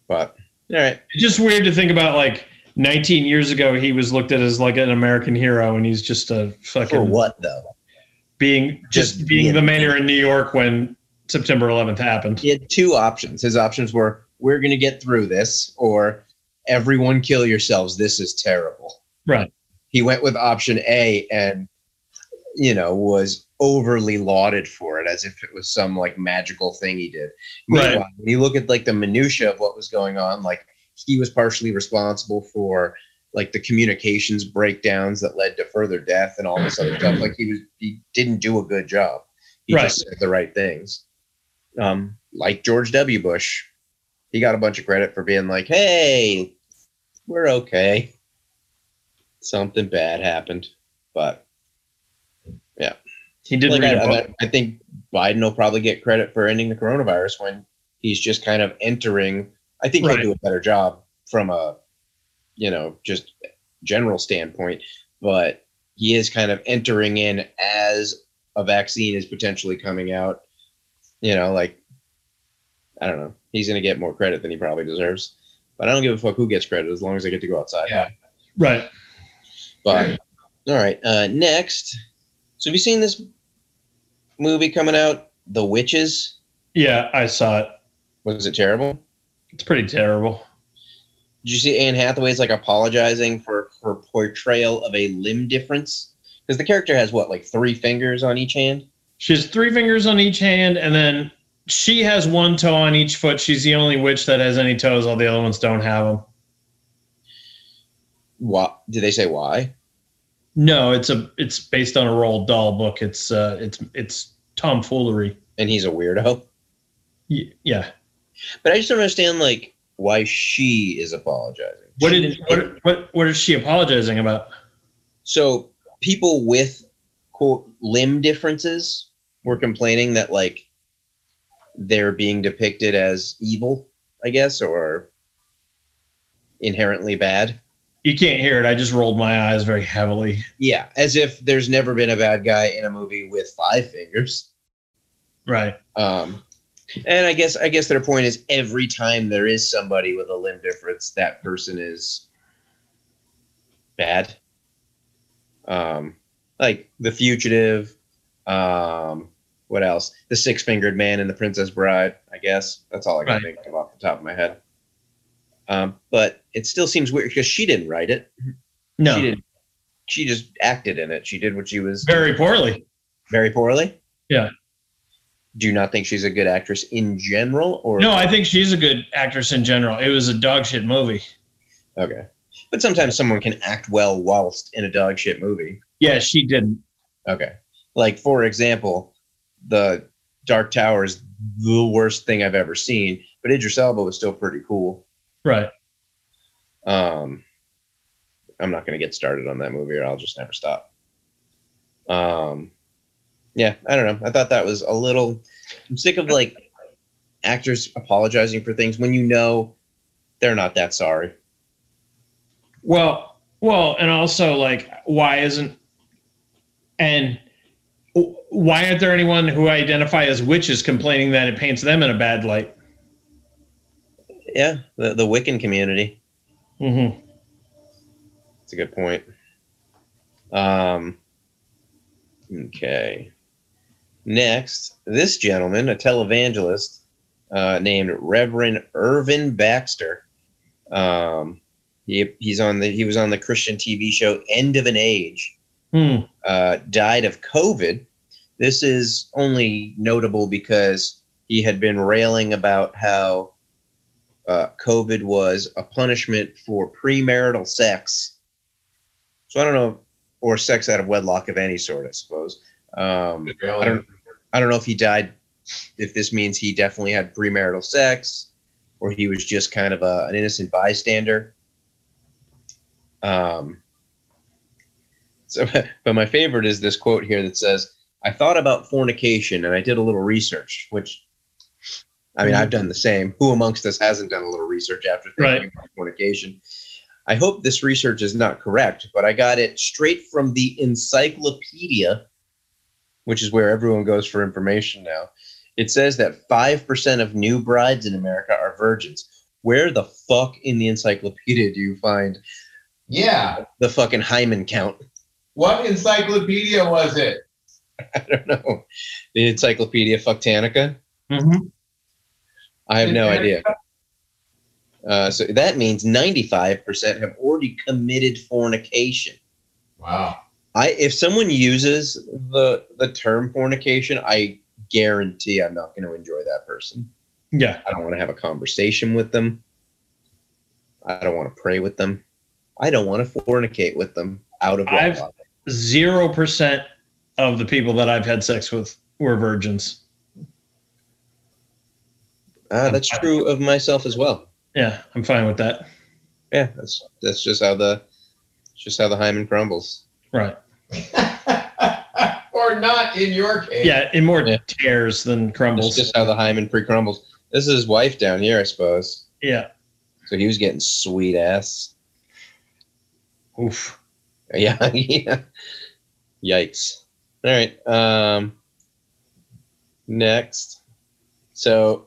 But all right, It's just weird to think about like 19 years ago he was looked at as like an American hero and he's just a fucking for what though? being just, Just being being- the mayor in New York when September 11th happened. He had two options. His options were we're going to get through this, or everyone kill yourselves. This is terrible. Right. He went with option A and, you know, was overly lauded for it as if it was some like magical thing he did. Right. When you look at like the minutia of what was going on, like he was partially responsible for like the communications breakdowns that led to further death and all this other stuff. Like he was, he didn't do a good job. He Right. just said the right things. Um, like George W. Bush, he got a bunch of credit for being like, "Hey, we're okay." Something bad happened, but yeah, He did like, read a I. I- I think Biden will probably get credit for ending the coronavirus when he's just kind of entering. I think Right. he'll do a better job from a, you know, just general standpoint, but he is kind of entering in as a vaccine is potentially coming out. You know, like I don't know, he's going to get more credit than he probably deserves. But I don't give a fuck who gets credit as long as I get to go outside. Yeah. Right. But all right. Uh, next, so have you seen this movie coming out, The Witches? Yeah, I saw it. Was it terrible? It's pretty terrible. Did you see Anne Hathaway's like apologizing for her portrayal of a limb difference? Because the character has what, like three fingers on each hand? She has three fingers on each hand, and then she has one toe on each foot. She's the only witch that has any toes. All the other ones don't have them. What did they say? Why? No, it's a it's based on a Roald Dahl book. It's uh it's it's tomfoolery. And he's a weirdo. Y- yeah. But I just don't understand like why she is apologizing. What did what what what is she apologizing about? So people with quote limb differences were complaining that like they're being depicted as evil, I guess, or inherently bad. You can't hear it. I just rolled my eyes very heavily. Yeah, as if there's never been a bad guy in a movie with five fingers. Right. Um, and I guess I guess their point is every time there is somebody with a limb difference, that person is bad. Um, like the fugitive. Um, what else? The six fingered man and the Princess Bride. I guess that's all I can Right. think of off the top of my head. Um, but it still seems weird because she didn't write it. No. She didn't. She just acted in it. She did what she was Very poorly. very poorly. Yeah. Do you not think she's a good actress in general, or No, I think she's a good actress in general. It was a dog shit movie. Okay. But sometimes someone can act well whilst in a dog shit movie. Yeah, she didn't. Okay. Like for example, the Dark Tower is the worst thing I've ever seen, but Idris Elba was still pretty cool. Right. Um I'm not gonna get started on that movie or I'll just never stop. Um yeah, I don't know. I thought that was a little I'm sick of like actors apologizing for things when you know they're not that sorry. Well, well, and also like, why isn't and why aren't there anyone who identify as witches complaining that it paints them in a bad light? Yeah, the, the Wiccan community. Mm-hmm. That's a good point. Um, okay. Next, this gentleman, a televangelist uh, named Reverend Irvin Baxter. Um, he, he's on the he was on the Christian TV show End of an Age. Hmm. Uh, died of COVID. This is only notable because he had been railing about how uh, COVID was a punishment for premarital sex. So I don't know, or sex out of wedlock of any sort, I suppose. Um, I don't, I don't know if he died, if this means he definitely had premarital sex, or he was just kind of a, an innocent bystander. Um, so, but my favorite is this quote here that says, "I thought about fornication and I did a little research, which." I mean, I've done the same. Who amongst us hasn't done a little research after thinking Right. about fornication? I hope this research is not correct, but I got it straight from the encyclopedia, which is where everyone goes for information now. It says that 5% of new brides in America are virgins. Where the fuck in the encyclopedia do you find Yeah. the fucking hymen count? What encyclopedia was it? I don't know. The Encyclopedia Fucktanica? Mm-hmm. I have no idea. Uh, so that means 95% have already committed fornication. Wow. I if someone uses the the term fornication, I guarantee I'm not going to enjoy that person. Yeah. I don't want to have a conversation with them. I don't want to pray with them. I don't want to fornicate with them out of I've- Zero percent of the people that I've had sex with were virgins. Ah, that's true of myself as well. Yeah, I'm fine with that. Yeah, that's that's just how the just how the hymen crumbles. Right. or not in your case. Yeah, in more Yeah. tears than That's crumbles. just how the hymen pre-crumbles. This is his wife down here, I suppose. yeah. So he was getting sweet ass. Oof. Yeah, yeah. Yikes. All right. Um next. So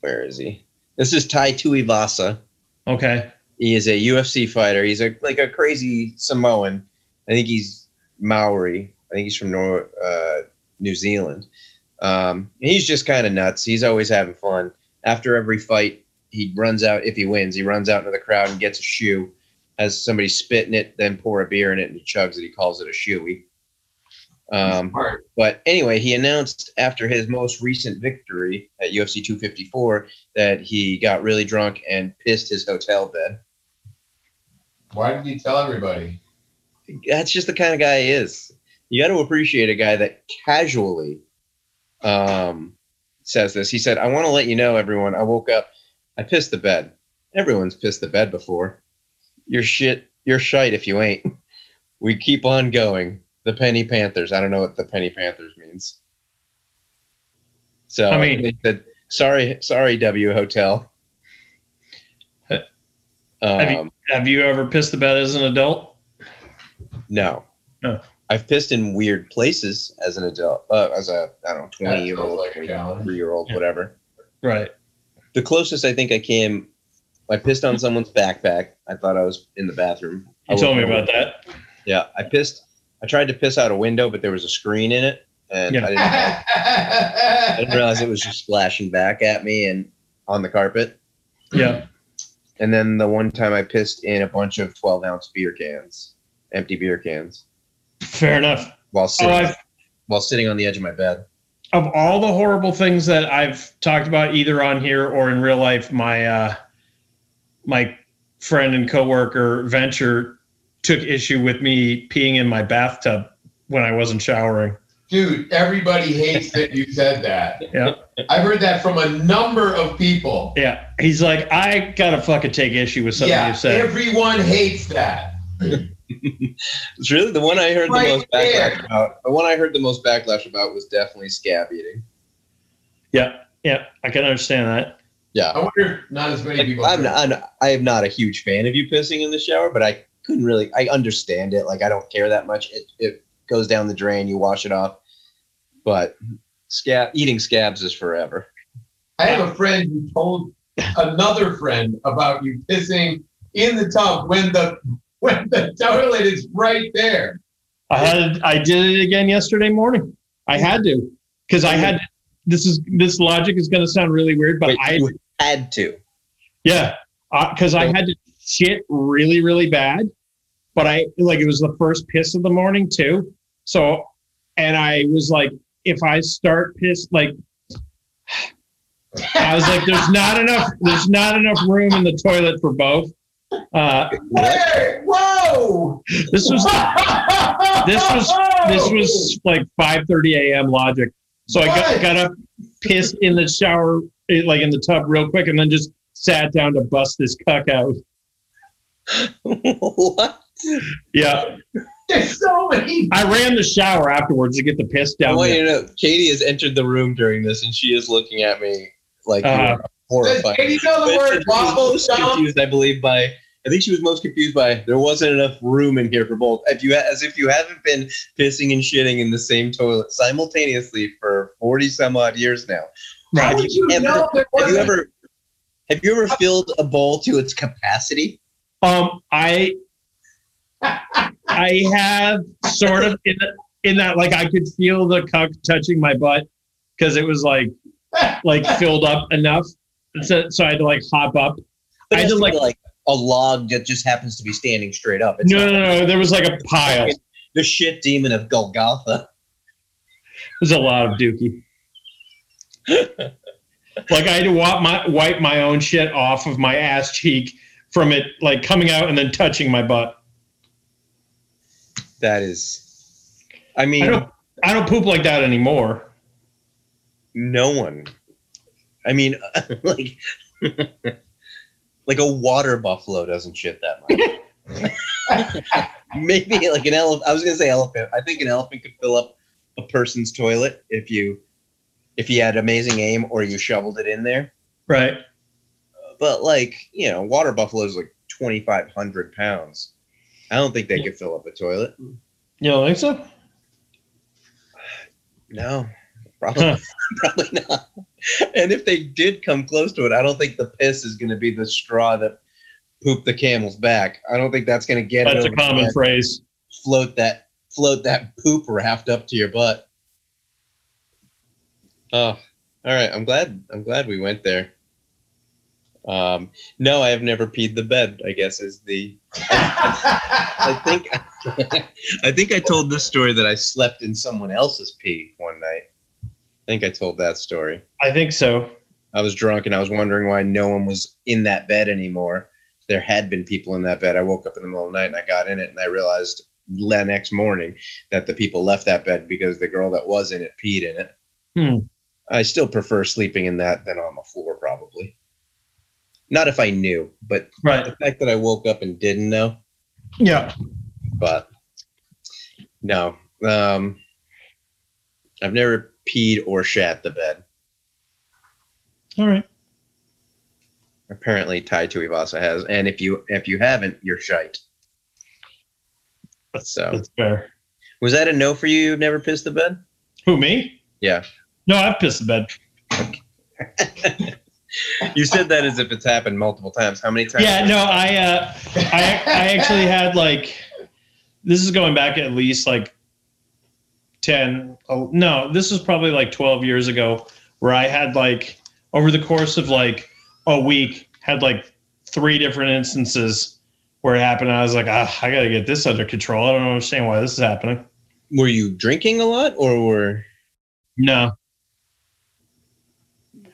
where is he? This is Tai Tuivasa. Okay. He is a UFC fighter. He's a like a crazy Samoan. I think he's Maori. I think he's from Nor- uh, New Zealand. Um, he's just kind of nuts. He's always having fun. After every fight, he runs out. If he wins, he runs out into the crowd and gets a shoe. Has somebody spit in it, then pour a beer in it, and he chugs it. He calls it a shoey. Um, but anyway, he announced after his most recent victory at UFC 254 that he got really drunk and pissed his hotel bed. Why did he tell everybody? That's just the kind of guy he is. You got to appreciate a guy that casually um, says this. He said, I want to let you know, everyone, I woke up, I pissed the bed. Everyone's pissed the bed before. You're shit, you're shite if you ain't. We keep on going. The Penny Panthers. I don't know what the Penny Panthers means. So I mean- they said, sorry, sorry, W Hotel. Have you- Um, Have you ever pissed the bed as an adult? No. No. I've pissed in weird places as an adult, uh, as a I don't know, That twenty year old, like three year old, Yeah. whatever. Right. The closest I think I came, I pissed on someone's backpack. I thought I was in the bathroom. I You told me about that. Yeah, I pissed. I tried to piss out a window, but there was a screen in it, and Yeah. I, didn't, I didn't realize it was just splashing back at me and on the carpet. Yeah. And then the one time I pissed in a bunch of twelve ounce beer cans, empty beer cans, Fair enough. while Oh, sitting I've, while sitting on the edge of my bed. of all the horrible things that I've talked about either on here or in real life, my uh, my friend and coworker Venture took issue with me peeing in my bathtub when I wasn't showering. Dude, everybody hates that you said that. Yeah. I've heard that from a number of people. Yeah, he's like, I gotta fucking take issue with something yeah, you said. everyone hates that. It's really the one I heard Right the most backlash about. The one I heard the most backlash about was definitely scab eating. yeah, yeah, I can understand that. Yeah, I wonder if not as many people. I'm not, I'm not- I am not a huge fan of you pissing in the shower, but I couldn't really. I understand it. Like I don't care that much. It it goes down the drain. You wash it off. But scab eating scabs is forever. I have a friend who told another friend about you pissing in the tub when the when the toilet is right there. I had I did it again yesterday morning. I had to because I had this is this logic is going to sound really weird, but Wait, I you had to. yeah because I had to shit really really bad, but I like it was the first piss of the morning too. So and I was like, if I start piss like. I was like, "There's not enough. There's not enough room in the toilet for both." Uh, Where? Whoa! this was this was this was like 5:30 a.m. logic. So I got, What? got up, pissed in the shower, eh, like in the tub, real quick, and then just sat down to bust this cuck out. what? Yeah, There's so many. I ran the shower afterwards to get the piss I down. want you there. to know, Katie has entered the room during this, and she is looking at me like Uh, are Does horrified. Katie know the word waffle most stomp? confused, I believe, by I think she was most confused by there wasn't enough room in here for both. If you as if you haven't been pissing and shitting in the same toilet simultaneously for forty some odd years now. How Right. would you Ever- know there Have you ever have you ever filled a bowl to its capacity? Um, I I have sort of in the, in that like I could feel the cuck touching my butt because it was like like filled up enough. So, so I had to like hop up. But I it's did like, like- a log that just happens to be standing straight up. It's No, not no, no. There was like a pile. the shit demon of Golgotha. There's a lot of dookie. like I had to wipe my wipe my own shit off of my ass cheek from it like coming out and then touching my butt. That is I mean I don't I don't poop like that anymore. no one. I mean like like a water buffalo doesn't shit that much. Maybe like an elephant. I was gonna say elephant. I think an elephant could fill up a person's toilet if you if you had amazing aim or you shoveled it in there. Right. But like you know, water buffalo is like twenty five hundred pounds. I don't think they could fill up a toilet. You don't think so? No, probably probably not. And if they did come close to it, I don't think the piss is going to be the straw that pooped the camel's back. I don't think that's going to get That's it a common phrase. float that float that poop raft up to your butt. Oh, all right. I'm glad. I'm glad we went there. Um, no, I have never peed the bed. I guess is the. I think. I think I told this story that I slept in someone else's pee one night. I think I told that story. I think so. I was drunk and I was wondering why no one was in that bed anymore. There had been people in that bed. I woke up in the middle of the night and I got in it and I realized the next morning that the people left that bed because the girl that was in it peed in it. Hmm. I still prefer sleeping in that than on the floor, probably. Not if I knew, but Right. the fact that I woke up and didn't know, Yeah. but no. Um, I've never peed or shat the bed. All right. Apparently, Tai Tuivasa has, and if you if you haven't, you're shite. That's, So- that's fair. Was that a no for you? You've never pissed the bed? Who me? Yeah. No, I've pissed the bed. You said that as if it's happened multiple times. How many times? Yeah. No, I uh, I I actually had like this is going back at least like 10 oh, no this is probably like 12 years ago where i had like over the course of like a week had like three different instances where it happened. I was like ah, i gotta get this under control. I don't understand why this is happening. Were you drinking a lot, or were? no.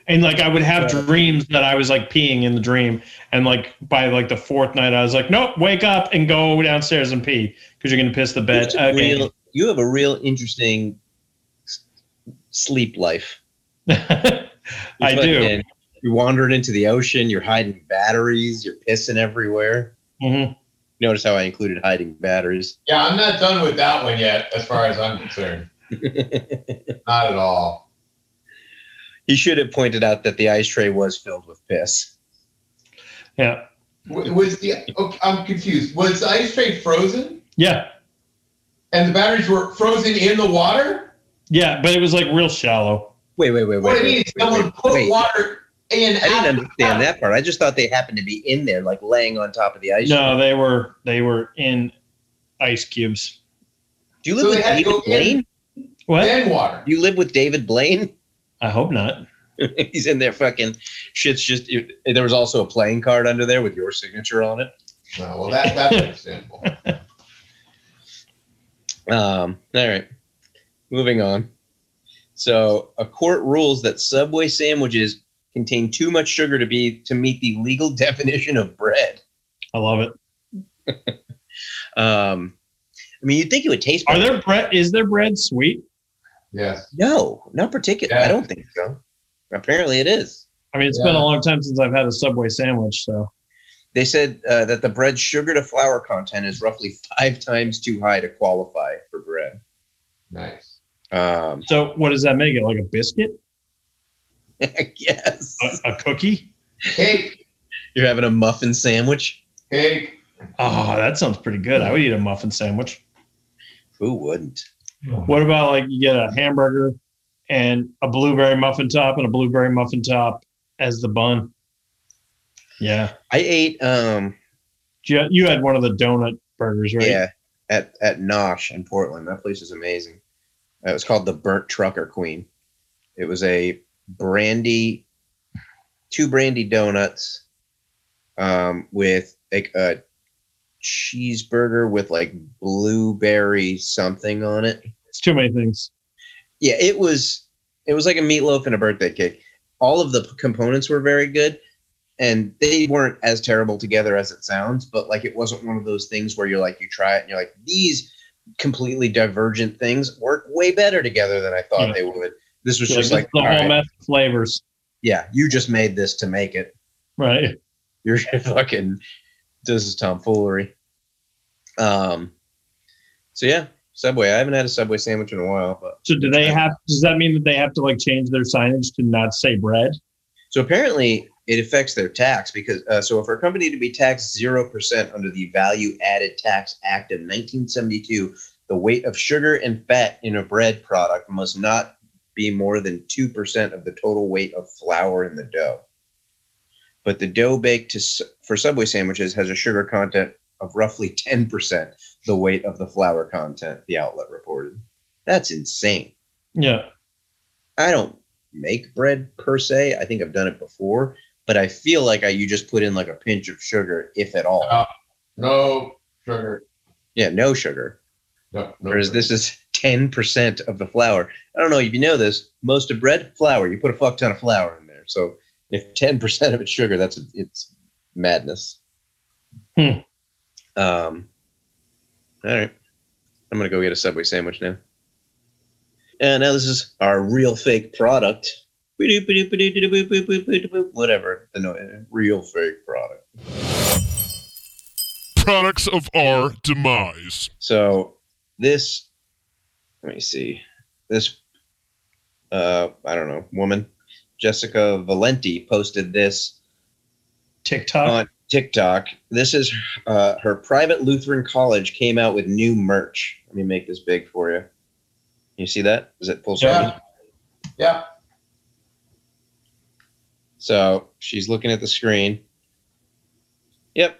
And like i would have dreams that i was like peeing in the dream. And like by like the fourth night i was like nope wake up and go downstairs and pee because you're gonna piss the bed You have a real- you have a real interesting sleep life. i do fucking- You're wandering into the ocean. You're hiding batteries. You're pissing everywhere. Mhm. Notice how I included hiding batteries. Yeah, I'm not done with that one yet, as far as I'm concerned. Not at all. he should have pointed out that the ice tray was filled with piss. yeah Was the okay, I'm confused. Was the ice tray frozen yeah and the batteries were frozen in the water? yeah but it was like real shallow Wait, wait, wait, wait. What I mean wait, is someone wait, put wait. water in. I didn't understand that part. I just thought they happened to be in there, like laying on top of the ice. no they were they were in ice cubes Do you live So with David go in- Blaine? what Then water. Do you live with David Blaine? i hope not He's in there fucking shit's just there was also a playing card under there with your signature on it. No, well, that, that's understandable. Um, all right. Moving on. So a court rules that Subway sandwiches contain too much sugar to be to meet the legal definition of bread. i love it Um I mean you'd think it would taste are better. their bread is their bread sweet Yes. No, not particular. I don't think so. Apparently it is. i mean it's Yeah. been a long time since i've had a subway sandwich so They said uh, that the bread's sugar to flour content is roughly five times too high to qualify for bread. Nice. Um, so what does that make it like a biscuit I guess a, a cookie Cake. you're having a muffin sandwich. Cake. oh that sounds pretty good i would eat a muffin sandwich Who wouldn't? What about like you get a hamburger and a blueberry muffin top and a blueberry muffin top as the bun? Yeah, I ate um you, you had one of the donut burgers, right? yeah at at Nosh in Portland. That place is amazing. Uh, it was called the Burnt Trucker Queen. It was a brandy, two brandy donuts, um, with like a cheeseburger with like blueberry something on it. It's too many things. Yeah, it was it was like a meatloaf and a birthday cake. All of the components were very good and they weren't as terrible together as it sounds, but like it wasn't one of those things where you're like you try it and you're like these completely divergent things work way better together than I thought Yeah. they would. This was Like, just like the whole right, mess of flavors, yeah, you just made this to make it. right? You're fucking this is tomfoolery. Um so yeah, Subway. I haven't had a Subway sandwich in a while, but So do they have? Does that mean that they have to like change their signage to not say bread? So apparently, it affects their tax because uh, so for a company to be taxed zero percent under the Value Added Tax Act of 1972, the weight of sugar and fat in a bread product must not be more than two percent of the total weight of flour in the dough. but the dough baked to, for Subway sandwiches has a sugar content of roughly 10% the weight of the flour content, the outlet reported. That's insane. Yeah. I don't make bread per se. I think I've done it before, but I feel like I you just put in like a pinch of sugar, if at all. Uh, No sugar. Yeah, no sugar. No, no Whereas sugar. this is 10% of the flour. I don't know if you know this. Most of bread, flour. You put a fuck ton of flour in there. So if 10% of it's sugar, that's it's madness. Hmm. Um, all right. I'm going to go get a Subway sandwich now. And now this is our real fake product. Whatever. The no, real fake product. Products of our demise. So this, let me see, this, uh, I don't know, woman, Jessica Valenti posted this TikTok. on TikTok. This is uh, her private Lutheran college came out with new merch. Let me make this big for you. You see that? Is it full screen? Yeah. Yeah. So she's looking at the screen. Yep,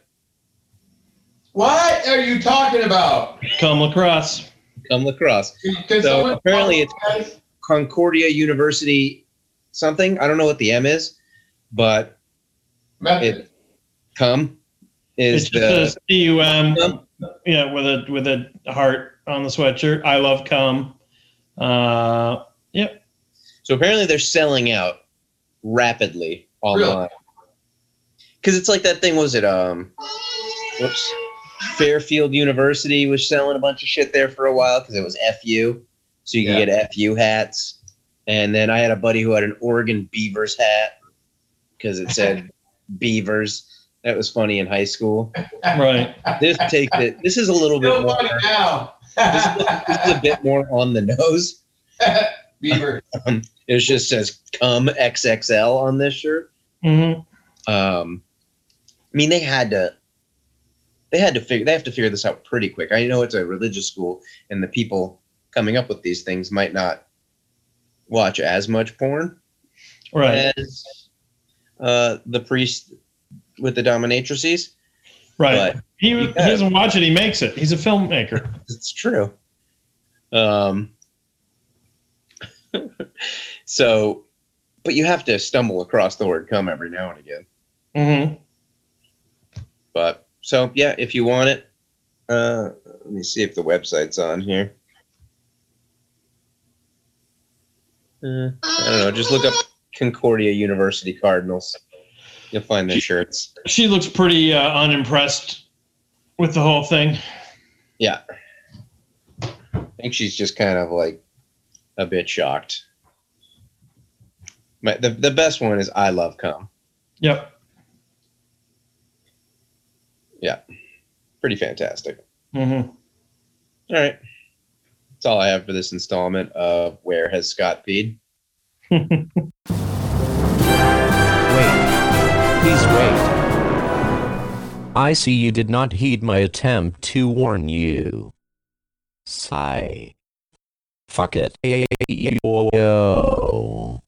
What are you talking about? Come lacrosse. come lacrosse. So apparently it's- apologize? Concordia University something. I don't know what the M is, but Method. it come It's is just the a C U M. Um, Yeah, with a with a heart on the sweatshirt. I love come. Uh, yep. so apparently they're selling out rapidly online because it's like that thing was it um whoops fairfield university was selling a bunch of shit there for a while because it was fu so you can Yeah. get fu hats and then i had a buddy who had an oregon beavers hat because it said beavers that was funny in high school Right. this takes it this is a little bit more now. this, this is a bit more on the nose Beaver. it just says come xxl on this shirt hmm um i mean they had to they had to figure they have to figure this out pretty quick i know it's a religious school and the people coming up with these things might not watch as much porn Right. as uh the priest with the dominatrices Right. but he, he doesn't watch it. He makes it. He's a filmmaker. it's true um so but you have to stumble across the word come every now and again Mm-hmm. But so yeah, if you want it, uh, let me see if the website's on here. Uh, I don't know. Just look up Concordia University Cardinals. You'll find their shirts. She looks pretty uh, unimpressed with the whole thing. Yeah, I think she's just kind of like a bit shocked. My, the the best one is I love come. Yep. Yeah. Pretty fantastic. hmm All right, that's all I have for this installment of Where Has Scott Peed. Wait. Please wait. I see you did not heed my attempt to warn you. Sigh. Fuck it. Yo.